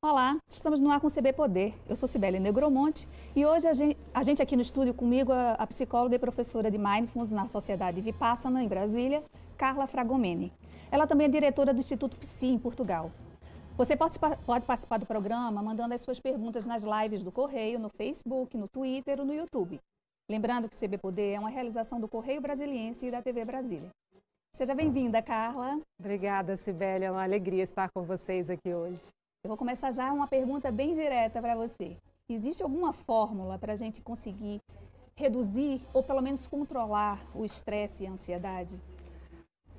Olá, estamos no ar com CB Poder. Eu sou Sibeli Negromonte e hoje a gente, a gente, aqui no estúdio comigo, a, a psicóloga e professora de Mindfulness na Sociedade Vipassana, em Brasília, Carla Fragomeni. Ela também é diretora do Instituto Psi, em Portugal. Você pode, pode participar do programa mandando as suas perguntas nas lives do Correio, no Facebook, no Twitter ou no YouTube. Lembrando que o CB Poder é uma realização do Correio Brasiliense e da TV Brasília. Seja bem-vinda, Carla. Obrigada, Sibeli. É uma alegria estar com vocês aqui hoje. Eu vou começar já uma pergunta bem direta para você. Existe alguma fórmula para a gente conseguir reduzir ou pelo menos controlar o estresse e a ansiedade?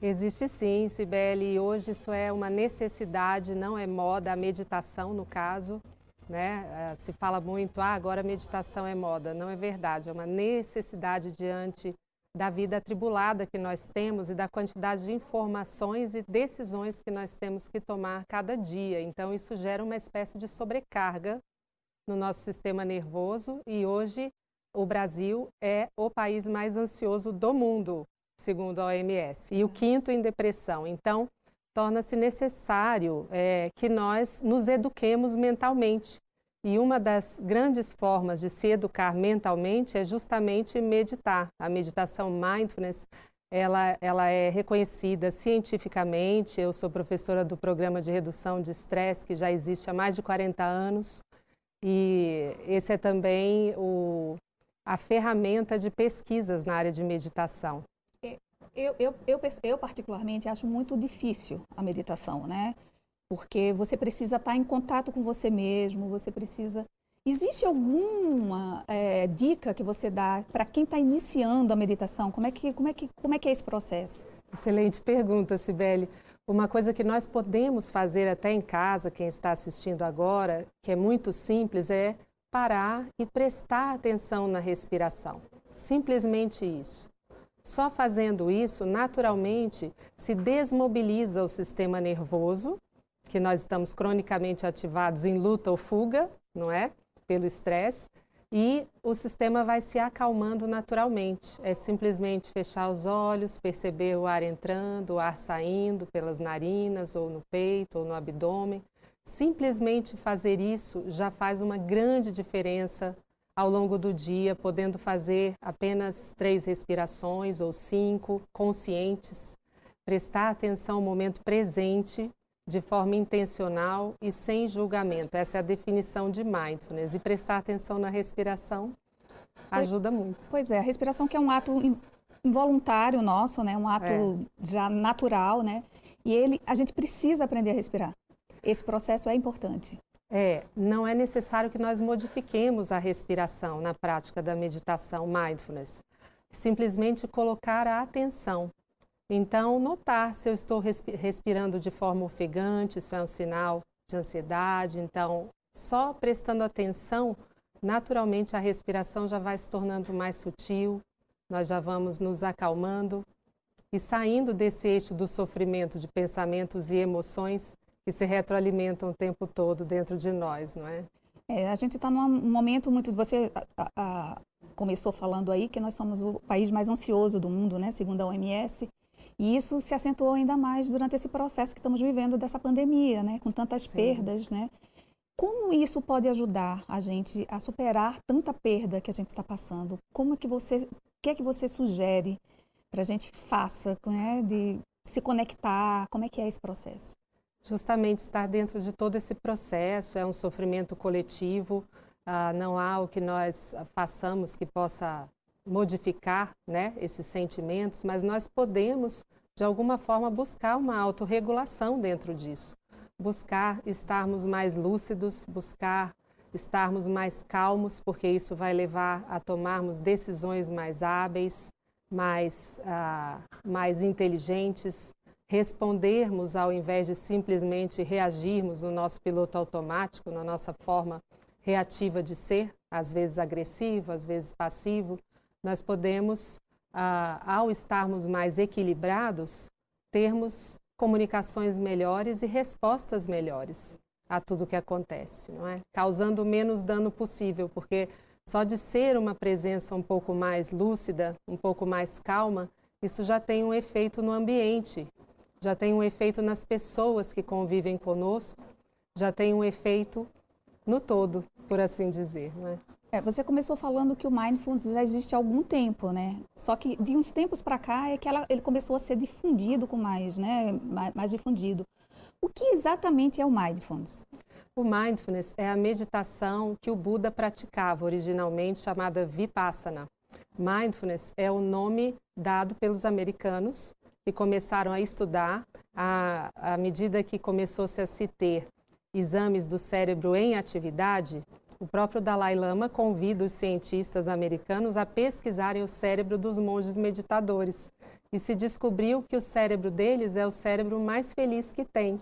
Existe sim, Sibeli, e hoje isso é uma necessidade, não é moda, a meditação no caso, né? Eh, se fala muito, ah, agora a meditação é moda. Não é verdade, é uma necessidade diante da vida atribulada que nós temos e da quantidade de informações e decisões que nós temos que tomar cada dia. Então, isso gera uma espécie de sobrecarga no nosso sistema nervoso e hoje o Brasil é o país mais ansioso do mundo, segundo a OMS, e o quinto em depressão. Então, torna-se necessário é, que nós nos eduquemos mentalmente e uma das grandes formas de se educar mentalmente é justamente meditar. A meditação mindfulness, ela, ela é reconhecida cientificamente. Eu sou professora do programa de redução de estresse, que já existe há mais de 40 anos. E esse é também o, a ferramenta de pesquisas na área de meditação. Eu, eu, eu, eu, particularmente, acho muito difícil a meditação, né? Porque você precisa estar em contato com você mesmo, você precisa. Existe alguma é, dica que você dá para quem está iniciando a meditação? Como é, que, como, é que, como é que é esse processo? Excelente pergunta, Sibeli. Uma coisa que nós podemos fazer até em casa, quem está assistindo agora, que é muito simples, é parar e prestar atenção na respiração. Simplesmente isso. Só fazendo isso, naturalmente, se desmobiliza o sistema nervoso que nós estamos cronicamente ativados em luta ou fuga, não é? Pelo estresse. E o sistema vai se acalmando naturalmente. É simplesmente fechar os olhos, perceber o ar entrando, o ar saindo pelas narinas, ou no peito, ou no abdômen. Simplesmente fazer isso já faz uma grande diferença ao longo do dia, podendo fazer apenas três respirações ou cinco, conscientes. Prestar atenção ao momento presente de forma intencional e sem julgamento. Essa é a definição de mindfulness. E prestar atenção na respiração ajuda muito. Pois é, a respiração que é um ato involuntário nosso, né? Um ato é. já natural, né? E ele, a gente precisa aprender a respirar. Esse processo é importante. É, não é necessário que nós modifiquemos a respiração na prática da meditação mindfulness. Simplesmente colocar a atenção então, notar se eu estou respirando de forma ofegante, isso é um sinal de ansiedade. Então, só prestando atenção, naturalmente a respiração já vai se tornando mais sutil, nós já vamos nos acalmando e saindo desse eixo do sofrimento de pensamentos e emoções que se retroalimentam o tempo todo dentro de nós, não é? é a gente está num momento muito. Você a, a, começou falando aí que nós somos o país mais ansioso do mundo, né? Segundo a OMS. E isso se acentuou ainda mais durante esse processo que estamos vivendo dessa pandemia, né? Com tantas Sim. perdas, né? Como isso pode ajudar a gente a superar tanta perda que a gente está passando? Como é que você, o que é que você sugere para a gente faça, né? De se conectar? Como é que é esse processo? Justamente estar dentro de todo esse processo é um sofrimento coletivo. Ah, não há o que nós façamos que possa modificar né, esses sentimentos, mas nós podemos, de alguma forma, buscar uma autorregulação dentro disso. Buscar estarmos mais lúcidos, buscar estarmos mais calmos, porque isso vai levar a tomarmos decisões mais hábeis, mais, uh, mais inteligentes, respondermos ao invés de simplesmente reagirmos no nosso piloto automático, na nossa forma reativa de ser, às vezes agressivo, às vezes passivo, nós podemos, ah, ao estarmos mais equilibrados, termos comunicações melhores e respostas melhores a tudo que acontece, não é? Causando menos dano possível, porque só de ser uma presença um pouco mais lúcida, um pouco mais calma, isso já tem um efeito no ambiente, já tem um efeito nas pessoas que convivem conosco, já tem um efeito no todo, por assim dizer. Né? É, você começou falando que o mindfulness já existe há algum tempo, né? Só que de uns tempos para cá é que ela, ele começou a ser difundido com mais, né? Mais, mais difundido. O que exatamente é o mindfulness? O mindfulness é a meditação que o Buda praticava originalmente, chamada Vipassana. Mindfulness é o nome dado pelos americanos que começaram a estudar à, à medida que começou-se a se ter exames do cérebro em atividade, o próprio Dalai Lama convida os cientistas americanos a pesquisarem o cérebro dos monges meditadores. E se descobriu que o cérebro deles é o cérebro mais feliz que tem.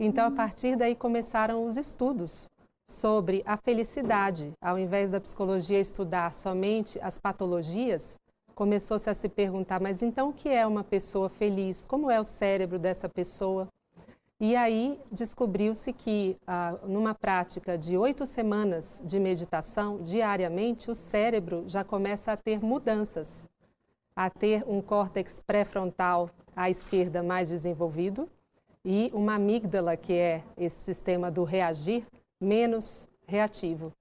Então, a partir daí começaram os estudos sobre a felicidade. Ao invés da psicologia estudar somente as patologias, começou-se a se perguntar: mas então o que é uma pessoa feliz? Como é o cérebro dessa pessoa? E aí descobriu-se que, ah, numa prática de oito semanas de meditação diariamente, o cérebro já começa a ter mudanças, a ter um córtex pré-frontal à esquerda mais desenvolvido e uma amígdala, que é esse sistema do reagir, menos reativo.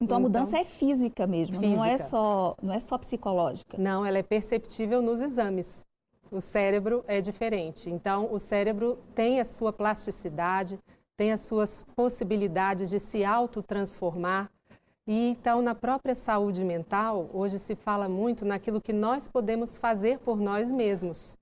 Então, a mudança é física mesmo, física. não é só não é só psicológica. Não, ela é perceptível nos exames. O cérebro é diferente. Então, o cérebro tem a sua plasticidade, tem as suas possibilidades de se autotransformar. E então, na própria saúde mental, hoje se fala muito naquilo que nós podemos fazer por nós mesmos.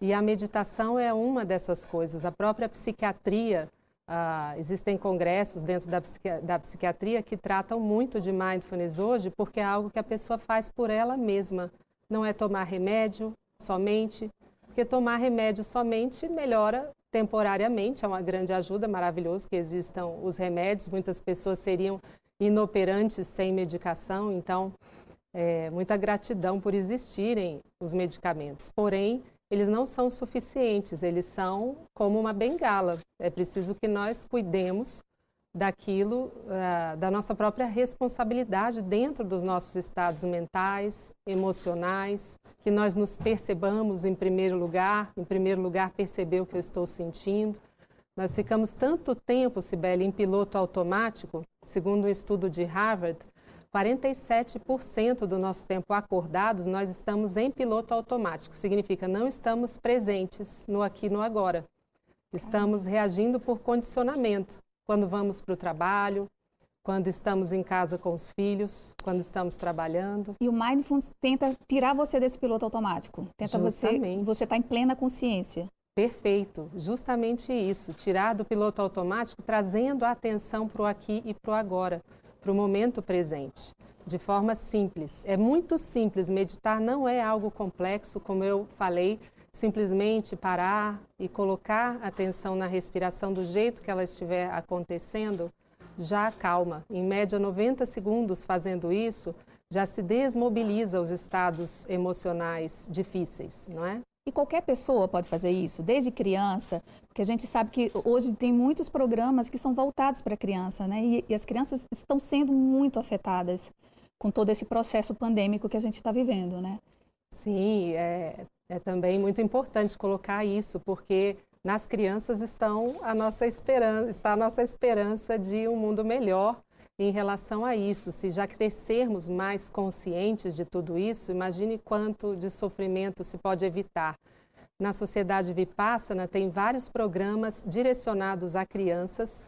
E a meditação é uma dessas coisas. A própria psiquiatria, uh, existem congressos dentro da, psiqui da psiquiatria que tratam muito de mindfulness hoje, porque é algo que a pessoa faz por ela mesma. Não é tomar remédio, somente, porque tomar remédio somente melhora temporariamente, é uma grande ajuda, maravilhoso que existam os remédios, muitas pessoas seriam inoperantes sem medicação, então é, muita gratidão por existirem os medicamentos. Porém, eles não são suficientes, eles são como uma bengala. É preciso que nós cuidemos daquilo, uh, da nossa própria responsabilidade dentro dos nossos estados mentais, emocionais, que nós nos percebamos em primeiro lugar, em primeiro lugar perceber o que eu estou sentindo. Nós ficamos tanto tempo, Sibeli, em piloto automático, segundo um estudo de Harvard, 47% do nosso tempo acordados nós estamos em piloto automático. Significa não estamos presentes no aqui no agora. Estamos reagindo por condicionamento quando vamos para o trabalho, quando estamos em casa com os filhos, quando estamos trabalhando. E o Mindfulness tenta tirar você desse piloto automático. Tenta Justamente. você você estar tá em plena consciência. Perfeito, justamente isso, tirar do piloto automático, trazendo a atenção para o aqui e para o agora, para o momento presente, de forma simples. É muito simples, meditar não é algo complexo, como eu falei, simplesmente parar e colocar atenção na respiração do jeito que ela estiver acontecendo, já acalma. Em média, 90 segundos fazendo isso, já se desmobiliza os estados emocionais difíceis, não é? E qualquer pessoa pode fazer isso, desde criança, porque a gente sabe que hoje tem muitos programas que são voltados para a criança, né? E, e, as crianças estão sendo muito afetadas com todo esse processo pandêmico que a gente está vivendo, né? Sim, é, é também muito importante colocar isso, porque nas crianças estão a nossa esperança, está a nossa esperança de um mundo melhor em relação a isso. Se já crescermos mais conscientes de tudo isso, imagine quanto de sofrimento se pode evitar. Na sociedade Vipassana tem vários programas direcionados a crianças,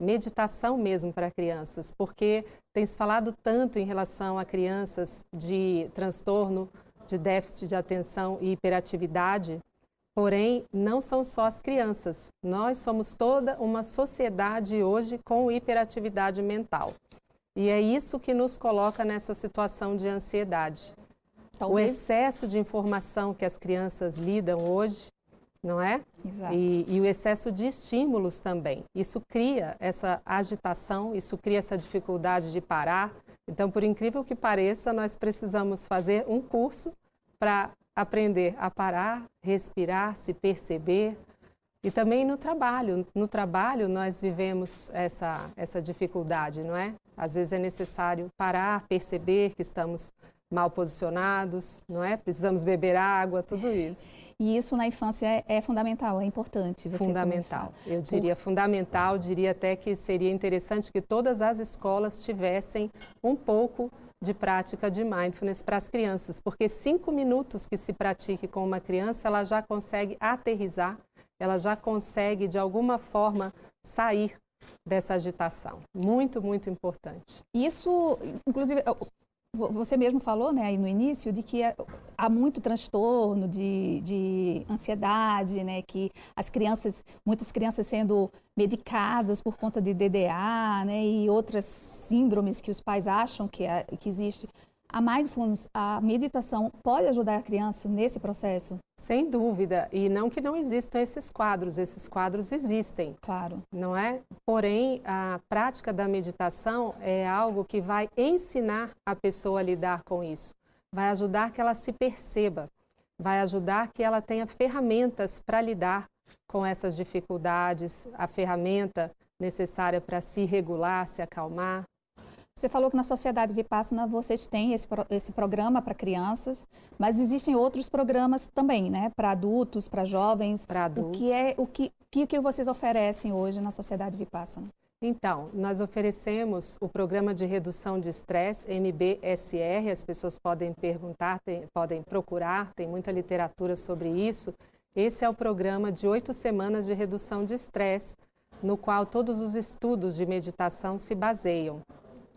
meditação mesmo para crianças, porque tem se falado tanto em relação a crianças de transtorno de déficit de atenção e hiperatividade, porém, não são só as crianças. Nós somos toda uma sociedade hoje com hiperatividade mental. E é isso que nos coloca nessa situação de ansiedade. Talvez... O excesso de informação que as crianças lidam hoje, não é? Exato. E, e, o excesso de estímulos também. Isso cria essa agitação, isso cria essa dificuldade de parar, então, por incrível que pareça, nós precisamos fazer um curso para aprender a parar, respirar, se perceber. E também no trabalho. No trabalho, nós vivemos essa, essa dificuldade, não é? Às vezes é necessário parar, perceber que estamos mal posicionados, não é? Precisamos beber água, tudo isso. E isso na infância é, é fundamental, é importante. fundamental. Eu diria Por... fundamental, diria até que seria interessante que todas as escolas tivessem um pouco de prática de mindfulness para as crianças, porque cinco minutos que se pratique com uma criança, ela já consegue aterrizar, ela já consegue de alguma forma sair dessa agitação. Muito, muito importante. Isso, inclusive, você mesmo falou, né, aí no início, de que há muito transtorno de, de ansiedade, né, que as crianças, muitas crianças sendo medicadas por conta de DDA, né, e outras síndromes que os pais acham que, é, que existe. A mindfulness, a meditação, pode ajudar a criança nesse processo? Sem dúvida. E não que não existam esses quadros, esses quadros existem. Claro. Não é? Porém, a prática da meditação é algo que vai ensinar a pessoa a lidar com isso. Vai ajudar que ela se perceba. Vai ajudar que ela tenha ferramentas para lidar com essas dificuldades, a ferramenta necessária para se regular, se acalmar. Você falou que na Sociedade Vipassana vocês têm esse, esse programa para crianças, mas existem outros programas também, né? Para adultos, para jovens. Para adultos. O que é o que, que, que vocês oferecem hoje na Sociedade Vipassana? Então, nós oferecemos o programa de redução de estresse, MBSR, as pessoas podem perguntar, tem, podem procurar, tem muita literatura sobre isso. Esse é o programa de oito semanas de redução de estresse, no qual todos os estudos de meditação se baseiam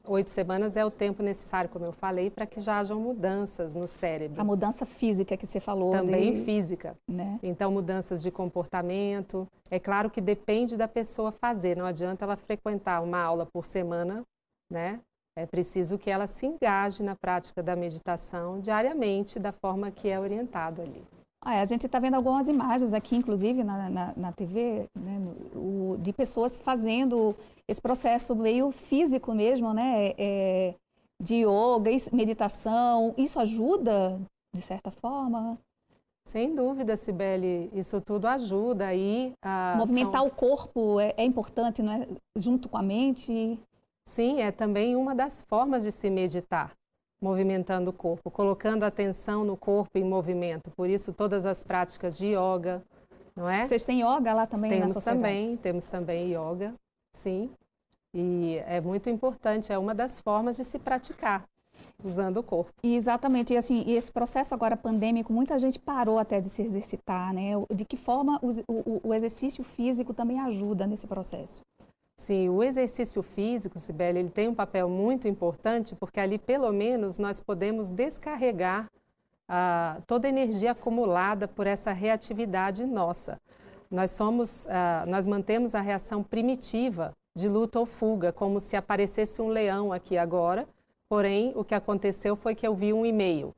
oito semanas é o tempo necessário, como eu falei, para que já hajam mudanças no cérebro. A mudança física que você falou. Também de... física. Né? Então, mudanças de comportamento. É claro que depende da pessoa fazer. Não adianta ela frequentar uma aula por semana, né? É preciso que ela se engaje na prática da meditação diariamente, da forma que é orientado ali. A gente está vendo algumas imagens aqui, inclusive na, na, na TV, né, no, o, de pessoas fazendo esse processo meio físico mesmo, né, é, de yoga, isso, meditação. Isso ajuda, de certa forma? Sem dúvida, Sibeli, isso tudo ajuda aí. Movimentar são... o corpo é, é importante, não é? Junto com a mente. Sim, é também uma das formas de se meditar movimentando o corpo, colocando atenção no corpo em movimento. Por isso, todas as práticas de yoga, não é? Vocês têm yoga lá também temos na sociedade? Também, temos também yoga, sim. E é muito importante, é uma das formas de se praticar usando o corpo. Exatamente, e assim, e esse processo agora pandêmico, muita gente parou até de se exercitar, né? De que forma o, o, o exercício físico também ajuda nesse processo? Sim, o exercício físico, Sibeli, ele tem um papel muito importante porque ali, pelo menos, nós podemos descarregar ah, toda a energia acumulada por essa reatividade nossa. Nós somos, ah, nós mantemos a reação primitiva de luta ou fuga, como se aparecesse um leão aqui agora. Porém, o que aconteceu foi que eu vi um e-mail.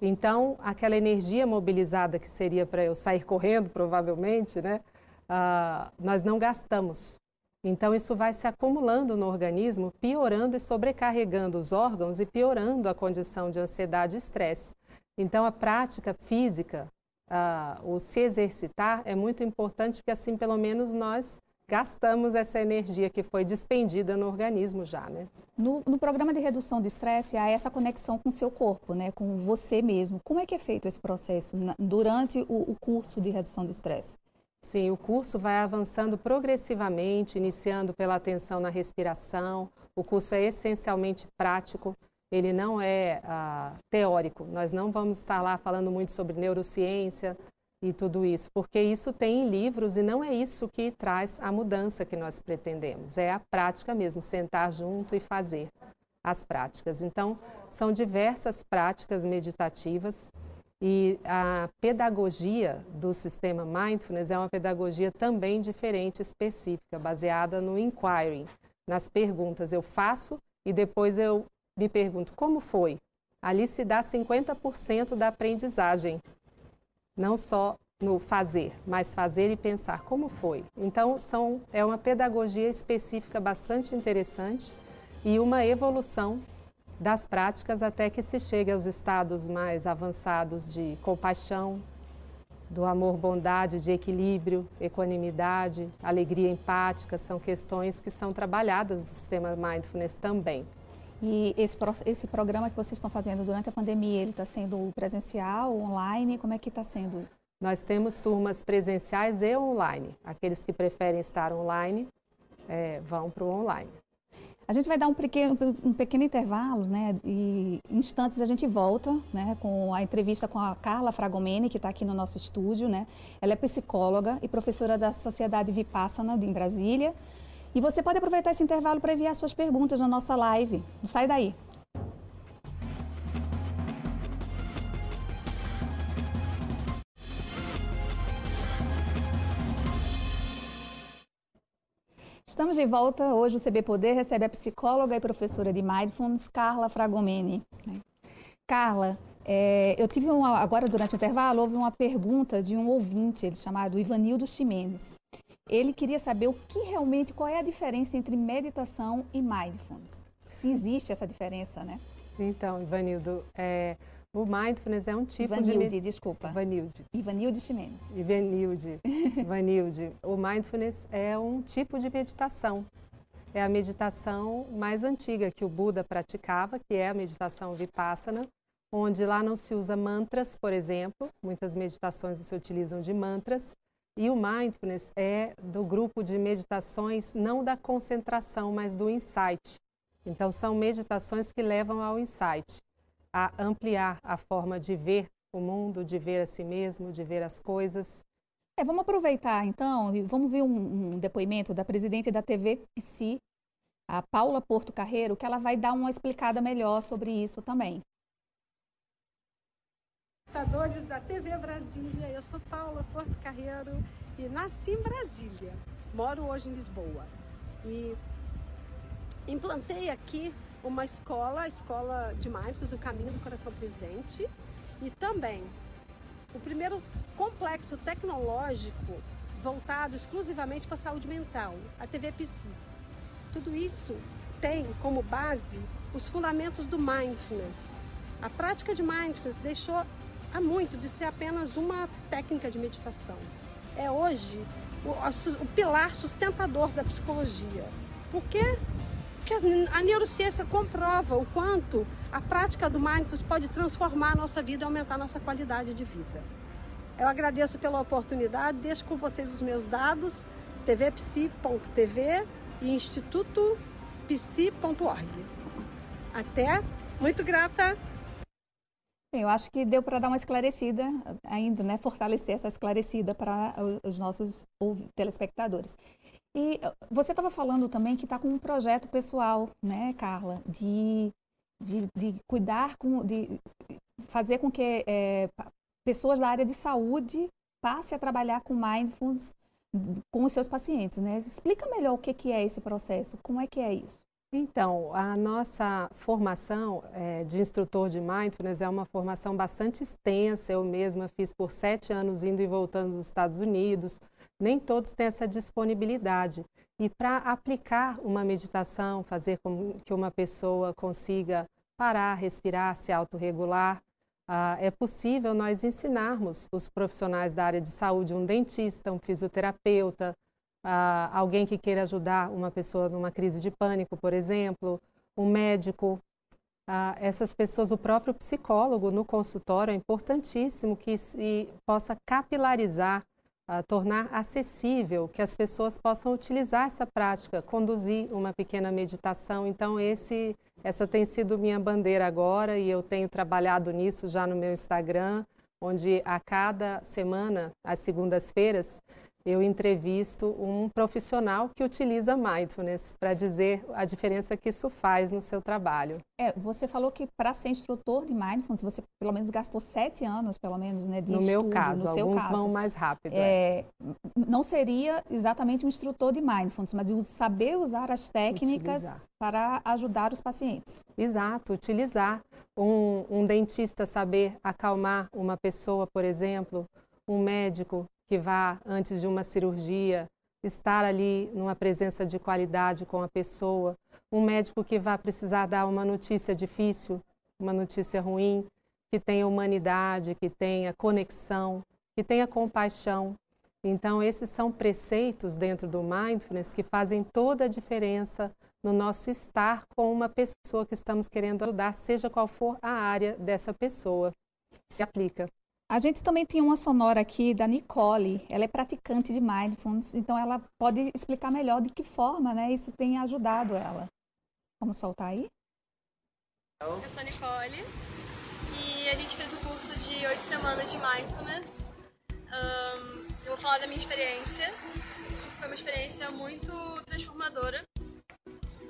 Então, aquela energia mobilizada que seria para eu sair correndo, provavelmente, né? Ah, nós não gastamos. Então, isso vai se acumulando no organismo, piorando e sobrecarregando os órgãos e piorando a condição de ansiedade e estresse. Então, a prática física, uh, o se exercitar, é muito importante, porque assim, pelo menos, nós gastamos essa energia que foi despendida no organismo já, né? No, no programa de redução de estresse, há essa conexão com o seu corpo, né? Com você mesmo. Como é que é feito esse processo na, durante o, o curso de redução de estresse? Sim, o curso vai avançando progressivamente, iniciando pela atenção na respiração. O curso é essencialmente prático, ele não é ah, teórico. Nós não vamos estar lá falando muito sobre neurociência e tudo isso, porque isso tem em livros e não é isso que traz a mudança que nós pretendemos. É a prática mesmo, sentar junto e fazer as práticas. Então, são diversas práticas meditativas e a pedagogia do sistema Mindfulness é uma pedagogia também diferente, específica, baseada no inquiry, nas perguntas. Eu faço e depois eu me pergunto como foi. Ali se dá 50% da aprendizagem, não só no fazer, mas fazer e pensar como foi. Então, são, é uma pedagogia específica bastante interessante e uma evolução das práticas até que se chegue aos estados mais avançados de compaixão, do amor, bondade, de equilíbrio, equanimidade, alegria empática, são questões que são trabalhadas no sistema Mindfulness também. E esse, esse programa que vocês estão fazendo durante a pandemia, ele está sendo presencial, online? Como é que está sendo? Nós temos turmas presenciais e online. Aqueles que preferem estar online é, vão para o online. A gente vai dar um pequeno, um pequeno intervalo, né? E em instantes a gente volta, né? Com a entrevista com a Carla Fragomeni, que está aqui no nosso estúdio, né? Ela é psicóloga e professora da Sociedade Vipassana em Brasília. E você pode aproveitar esse intervalo para enviar suas perguntas na nossa live. Não sai daí. Estamos de volta. Hoje o CB Poder recebe a psicóloga e professora de Mindfulness, Carla Fragomeni. Carla, é, eu tive uma, agora durante o intervalo, houve uma pergunta de um ouvinte, ele chamado Ivanildo Ximenes. Ele queria saber o que realmente, qual é a diferença entre meditação e mindfulness. Se existe essa diferença, né? Então, Ivanildo, é, o mindfulness é um tipo Ivanilde, de... desculpa. Ivanilde. Ivanilde Ximenes. Ivanilde. Ivanilde. O mindfulness é um tipo de meditação. É a meditação mais antiga que o Buda praticava, que é a meditação vipassana, onde lá não se usa mantras, por exemplo. Muitas meditações se utilizam de mantras. E o mindfulness é do grupo de meditações não da concentração, mas do insight. Então são meditações que levam ao insight a ampliar a forma de ver o mundo, de ver a si mesmo, de ver as coisas. É, vamos aproveitar então e vamos ver um, um, depoimento da presidente da TV Psi, a Paula Porto Carreiro, que ela vai dar uma explicada melhor sobre isso também. Espectadores da TV Brasília, eu sou Paula Porto Carreiro e nasci em Brasília, moro hoje em Lisboa e implantei aqui uma escola, a escola de Mindfulness, o Caminho do Coração Presente, e também o primeiro complexo tecnológico voltado exclusivamente para a saúde mental, a TV Psi. Tudo isso tem como base os fundamentos do Mindfulness. A prática de Mindfulness deixou há muito de ser apenas uma técnica de meditação. É hoje o, o pilar sustentador da psicologia. Por quê? Porque a neurociência comprova o quanto a prática do mindfulness pode transformar a nossa vida e aumentar a nossa qualidade de vida. Eu agradeço pela oportunidade, deixo com vocês os meus dados, tvpsi.tv e institutopsi.org. Até, muito grata! Eu acho que deu para dar uma esclarecida ainda, né? Fortalecer essa esclarecida para os nossos telespectadores. E uh, você estava falando também que está com um projeto pessoal, né, Carla, de, de, de cuidar, com, de fazer com que é, pessoas da área de saúde passem a trabalhar com mindfulness com os seus pacientes, né? Explica melhor o que, que é esse processo, como é que é isso? Então, a nossa formação é, de instrutor de Mindfulness é uma formação bastante extensa. Eu mesma fiz por sete anos indo e voltando dos Estados Unidos, nem todos têm essa disponibilidade. E para aplicar uma meditação, fazer com que uma pessoa consiga parar, respirar, se autorregular, uh, é possível nós ensinarmos os profissionais da área de saúde, um dentista, um fisioterapeuta, uh, alguém que queira ajudar uma pessoa numa crise de pânico, por exemplo, um médico. Uh, essas pessoas, o próprio psicólogo no consultório é importantíssimo que se possa capilarizar tornar acessível, que as pessoas possam utilizar essa prática, conduzir uma pequena meditação. Então, esse, essa tem sido minha bandeira agora e eu tenho trabalhado nisso já no meu Instagram, onde a cada semana, às segundas-feiras, eu entrevisto um profissional que utiliza mindfulness para dizer a diferença que isso faz no seu trabalho. É, você falou que para ser instrutor de mindfulness você pelo menos gastou sete anos, pelo menos, né, de no estudo. Meu caso, no seu alguns caso, vão mais rápido. É, é. Não seria exatamente um instrutor de mindfulness, mas saber usar as técnicas utilizar. para ajudar os pacientes. Exato, utilizar. Um, um dentista saber acalmar uma pessoa, por exemplo, um médico que vá antes de uma cirurgia, estar ali numa presença de qualidade com a pessoa, um médico que vá precisar dar uma notícia difícil, uma notícia ruim, que tenha humanidade, que tenha conexão, que tenha compaixão. Então, esses são preceitos dentro do mindfulness que fazem toda a diferença no nosso estar com uma pessoa que estamos querendo ajudar, seja qual for a área dessa pessoa. Se aplica. A gente também tem uma sonora aqui da Nicole, ela é praticante de Mindfulness, então ela pode explicar melhor de que forma né, isso tem ajudado ela. Vamos soltar aí? Eu sou a Nicole e a gente fez o curso de oito semanas de Mindfulness. Um, eu vou falar da minha experiência. Foi uma experiência muito transformadora.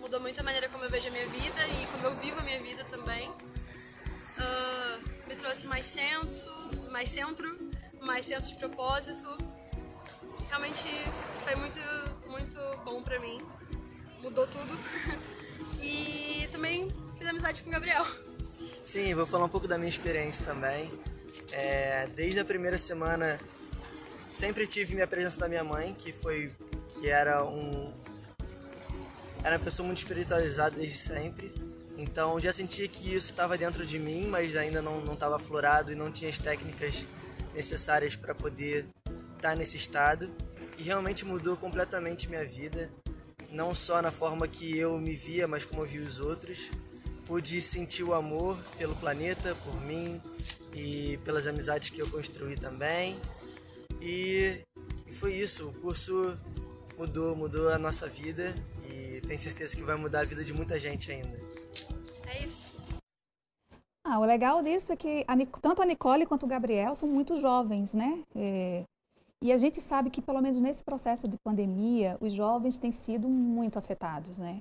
Mudou muito a maneira como eu vejo a minha vida e como eu vivo a minha vida também. Uh, me trouxe mais senso, mais centro, mais senso de propósito. Realmente foi muito, muito bom pra mim. Mudou tudo. e também fiz amizade com o Gabriel. Sim, vou falar um pouco da minha experiência também. É, desde a primeira semana sempre tive minha presença da minha mãe, que foi que era um era uma pessoa muito espiritualizada desde sempre. Então já sentia que isso estava dentro de mim, mas ainda não estava aflorado e não tinha as técnicas necessárias para poder estar tá nesse estado. E realmente mudou completamente minha vida, não só na forma que eu me via, mas como eu vi os outros. Pude sentir o amor pelo planeta, por mim e pelas amizades que eu construí também. E, e foi isso, o curso mudou, mudou a nossa vida e tenho certeza que vai mudar a vida de muita gente ainda. É isso. Ah, o legal disso é que a, tanto a Nicole quanto o Gabriel são muito jovens, né? É, e a gente sabe que, pelo menos nesse processo de pandemia, os jovens têm sido muito afetados, né?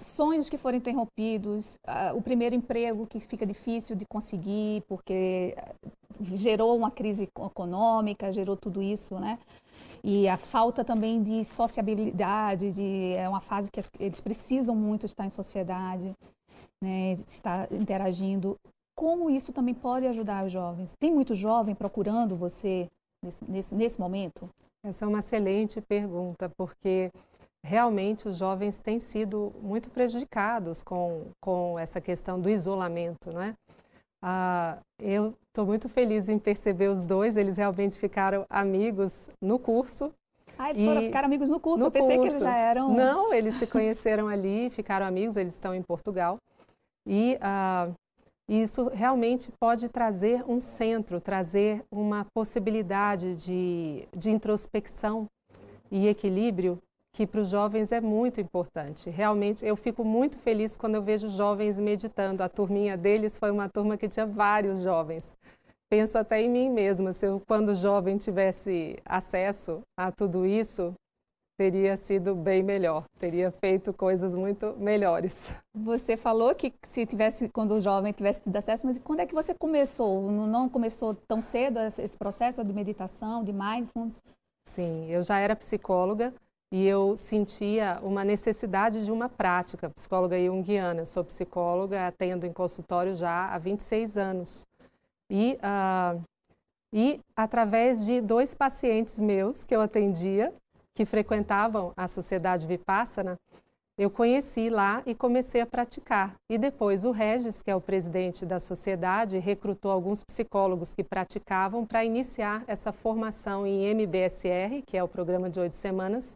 Sonhos que foram interrompidos, uh, o primeiro emprego que fica difícil de conseguir porque gerou uma crise econômica, gerou tudo isso, né? E a falta também de sociabilidade, de, é uma fase que eles precisam muito estar em sociedade né, está interagindo. Como isso também pode ajudar os jovens? Tem muito jovem procurando você nesse, nesse, nesse momento? Essa é uma excelente pergunta, porque realmente os jovens têm sido muito prejudicados com, com essa questão do isolamento, não é? Ah, eu estou muito feliz em perceber os dois, eles realmente ficaram amigos no curso. Ah, eles foram ficar amigos no curso, no eu pensei curso. que eles já eram... Não, eles se conheceram ali, ficaram amigos, eles estão em Portugal. E uh, isso realmente pode trazer um centro, trazer uma possibilidade de, de introspecção e equilíbrio que para os jovens é muito importante. Realmente, eu fico muito feliz quando eu vejo jovens meditando. A turminha deles foi uma turma que tinha vários jovens. Penso até em mim mesma, se eu, quando jovem, tivesse acesso a tudo isso, teria sido bem melhor, teria feito coisas muito melhores. Você falou que se tivesse, quando jovem tivesse tido acesso, mas quando é que você começou? Não começou tão cedo esse processo de meditação, de mindfulness? Sim, eu já era psicóloga e eu sentia uma necessidade de uma prática, psicóloga junguiana. Eu sou psicóloga, atendo em consultório já há 26 anos. E, uh, e através de dois pacientes meus que eu atendia, que frequentavam a sociedade Vipassana, eu conheci lá e comecei a praticar. E depois o Regis, que é o presidente da sociedade, recrutou alguns psicólogos que praticavam para iniciar essa formação em MBSR, que é o programa de oito semanas,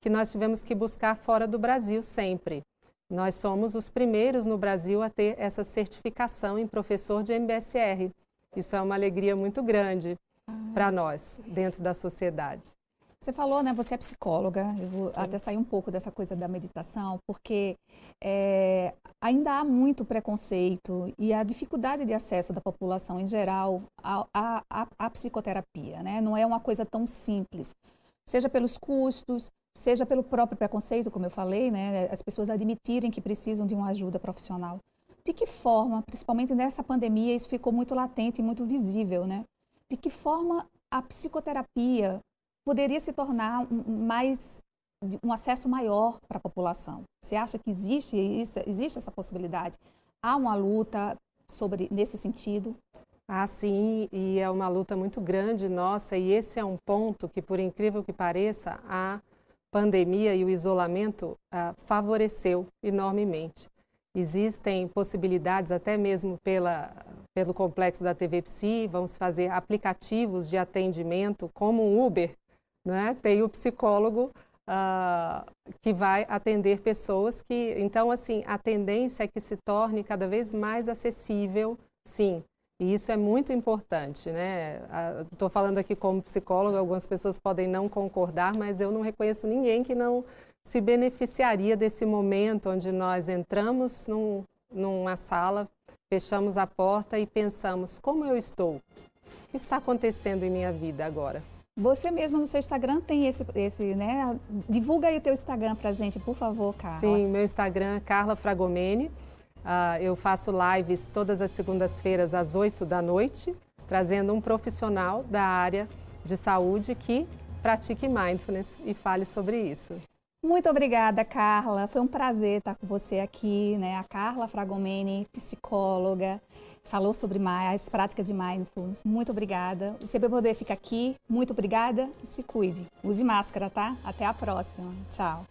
que nós tivemos que buscar fora do Brasil sempre. Nós somos os primeiros no Brasil a ter essa certificação em professor de MBSR. Isso é uma alegria muito grande ah. para nós, dentro da sociedade. Você falou, né? Você é psicóloga. Eu vou Sim. até sair um pouco dessa coisa da meditação, porque é, ainda há muito preconceito e a dificuldade de acesso da população em geral à, à, à psicoterapia, né? Não é uma coisa tão simples, seja pelos custos, seja pelo próprio preconceito, como eu falei, né? As pessoas admitirem que precisam de uma ajuda profissional. De que forma, principalmente nessa pandemia, isso ficou muito latente e muito visível, né? De que forma a psicoterapia poderia se tornar mais um acesso maior para a população. Você acha que existe isso, existe essa possibilidade? Há uma luta sobre nesse sentido? Ah, sim, e é uma luta muito grande nossa, e esse é um ponto que, por incrível que pareça, a pandemia e o isolamento ah, favoreceu enormemente. Existem possibilidades, até mesmo pela, pelo complexo da TV Psi, vamos fazer aplicativos de atendimento, como o Uber, né? Tem o psicólogo uh, que vai atender pessoas que, então, assim, a tendência é que se torne cada vez mais acessível, sim. E isso é muito importante, né? Estou falando aqui como psicóloga, algumas pessoas podem não concordar, mas eu não reconheço ninguém que não se beneficiaria desse momento onde nós entramos num, numa sala, fechamos a porta e pensamos: como eu estou? O que está acontecendo em minha vida agora? Você mesmo no seu Instagram tem esse, esse né? Divulga aí o teu Instagram pra gente, por favor, Carla. Sim, meu Instagram é Carla Fragomene. Uh, eu faço lives todas as segundas-feiras às 8 da noite, trazendo um profissional da área de saúde que pratique mindfulness e fale sobre isso. Muito obrigada, Carla. Foi um prazer estar com você aqui, né? A Carla Fragomene, psicóloga, falou sobre as práticas de mindfulness. Muito obrigada. O CB Poder fica aqui. Muito obrigada e se cuide. Use máscara, tá? Até a próxima. Tchau.